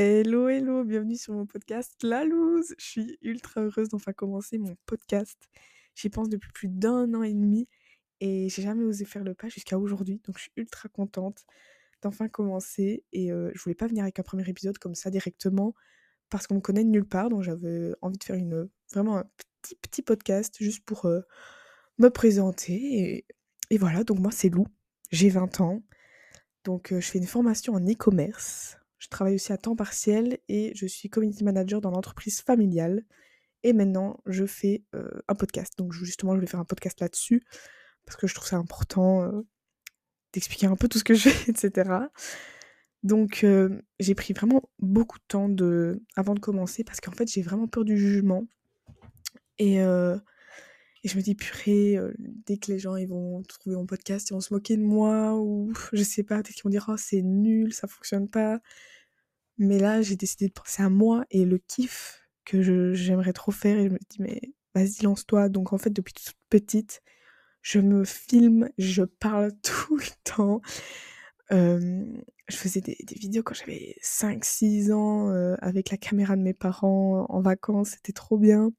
Hello, hello, bienvenue sur mon podcast La Loose. Je suis ultra heureuse d'enfin commencer mon podcast. J'y pense depuis plus d'un an et demi et j'ai jamais osé faire le pas jusqu'à aujourd'hui. Donc je suis ultra contente d'enfin commencer et euh, je voulais pas venir avec un premier épisode comme ça directement parce qu'on me connaît de nulle part. Donc j'avais envie de faire vraiment un petit petit podcast juste pour euh, me présenter et, et voilà. Donc moi c'est Lou, j'ai 20 ans. Donc euh, je fais une formation en e-commerce je travaille aussi à temps partiel et je suis community manager dans l'entreprise familiale. Et maintenant, je fais euh, un podcast. Donc justement, je vais faire un podcast là-dessus parce que je trouve ça important euh, d'expliquer un peu tout ce que je fais, etc. Donc euh, j'ai pris vraiment beaucoup de temps avant de commencer parce qu'en fait, j'ai vraiment peur du jugement. Et, et je me dis, purée, dès que les gens ils vont trouver mon podcast, ils vont se moquer de moi ou je sais pas, peut-être qu'ils vont dire, oh, c'est nul, ça fonctionne pas. Mais là, j'ai décidé de penser à moi et le kiff que j'aimerais trop faire. Et je me dis, mais vas-y, lance-toi. Donc en fait, depuis toute petite, je me filme, je parle tout le temps. je faisais des, vidéos quand j'avais 5-6 ans avec la caméra de mes parents en vacances, c'était trop bien.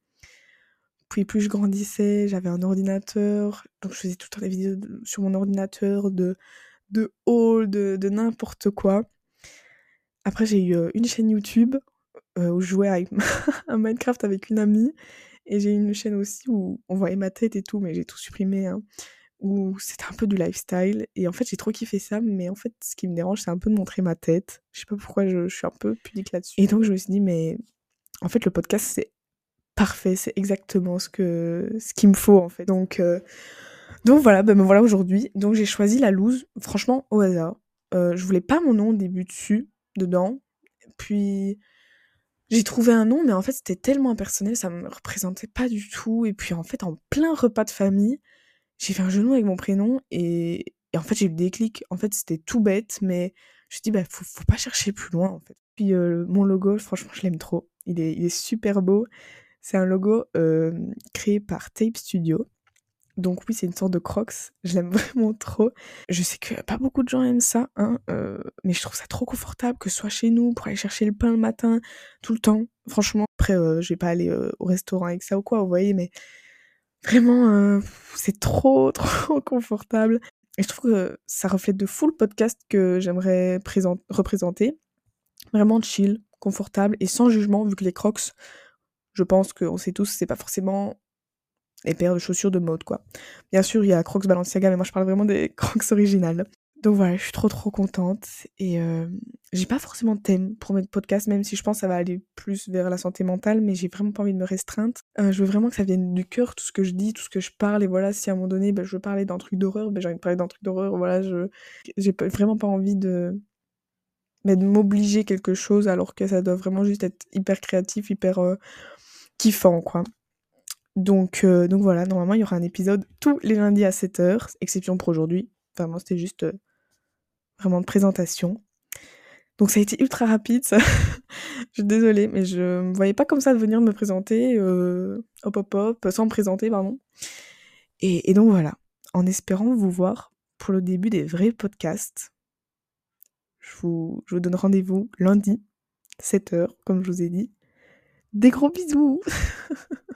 Puis plus je grandissais, j'avais un ordinateur, donc je faisais tout le temps des vidéos sur mon ordinateur de, de haul, de n'importe quoi. Après, j'ai eu une chaîne YouTube où je jouais à Minecraft avec une amie. Et j'ai une chaîne aussi où on voyait ma tête et tout, mais j'ai tout supprimé. Hein, où c'était un peu du lifestyle. Et en fait, j'ai trop kiffé ça. Mais en fait, ce qui me dérange, c'est un peu de montrer ma tête. Je sais pas pourquoi je, suis un peu pudique là-dessus. Et donc, je me suis dit, mais en fait, le podcast, c'est parfait. C'est exactement ce que ce qu'il me faut, en fait. Donc, donc voilà, ben me voilà aujourd'hui. Donc, j'ai choisi la loose, franchement, au hasard. je voulais pas mon nom au début dessus dedans. Puis j'ai trouvé un nom, mais en fait c'était tellement impersonnel, ça me représentait pas du tout. Et puis en fait, en plein repas de famille, j'ai fait un genou avec mon prénom et, en fait j'ai eu le déclic. En fait c'était tout bête, mais je me suis dit, bah faut, faut pas chercher plus loin en fait. Puis euh, mon logo, franchement, je l'aime trop. Il est, il est super beau. C'est un logo euh, créé par Tape Studio. Donc oui, c'est une sorte de crocs. Je l'aime vraiment trop. Je sais que pas beaucoup de gens aiment ça, hein, euh, mais je trouve ça trop confortable que ce soit chez nous pour aller chercher le pain le matin, tout le temps. Franchement, après, euh, je vais pas aller euh, au restaurant avec ça ou quoi, vous voyez, mais vraiment, c'est trop, trop confortable. Et je trouve que ça reflète de fou le podcast que j'aimerais représenter. Vraiment chill, confortable et sans jugement, vu que les crocs, je pense qu'on sait tous, c'est pas forcément les paires de chaussures de mode, quoi. Bien sûr, il y a Crocs Balenciaga, mais moi je parle vraiment des Crocs originales. Donc voilà, je suis trop trop contente. Et euh, j'ai pas forcément de thème pour mes podcasts, même si je pense que ça va aller plus vers la santé mentale, mais j'ai vraiment pas envie de me restreindre. Euh, je veux vraiment que ça vienne du cœur, tout ce que je dis, tout ce que je parle. Et voilà, si à un moment donné, bah, je veux parler d'un truc d'horreur, bah, j'ai envie de parler d'un truc d'horreur. Voilà, je j'ai vraiment pas envie de, bah, de m'obliger quelque chose, alors que ça doit vraiment juste être hyper créatif, hyper euh, kiffant, quoi. Donc, euh, donc voilà, normalement il y aura un épisode tous les lundis à 7h, exception pour aujourd'hui. Vraiment, c'était juste euh, vraiment de présentation. Donc ça a été ultra rapide, ça. je suis désolée, mais je me voyais pas comme ça de venir me présenter, euh, hop hop hop, sans me présenter, pardon. Et, et donc voilà, en espérant vous voir pour le début des vrais podcasts, je vous, je vous donne rendez-vous lundi, 7h, comme je vous ai dit. Des gros bisous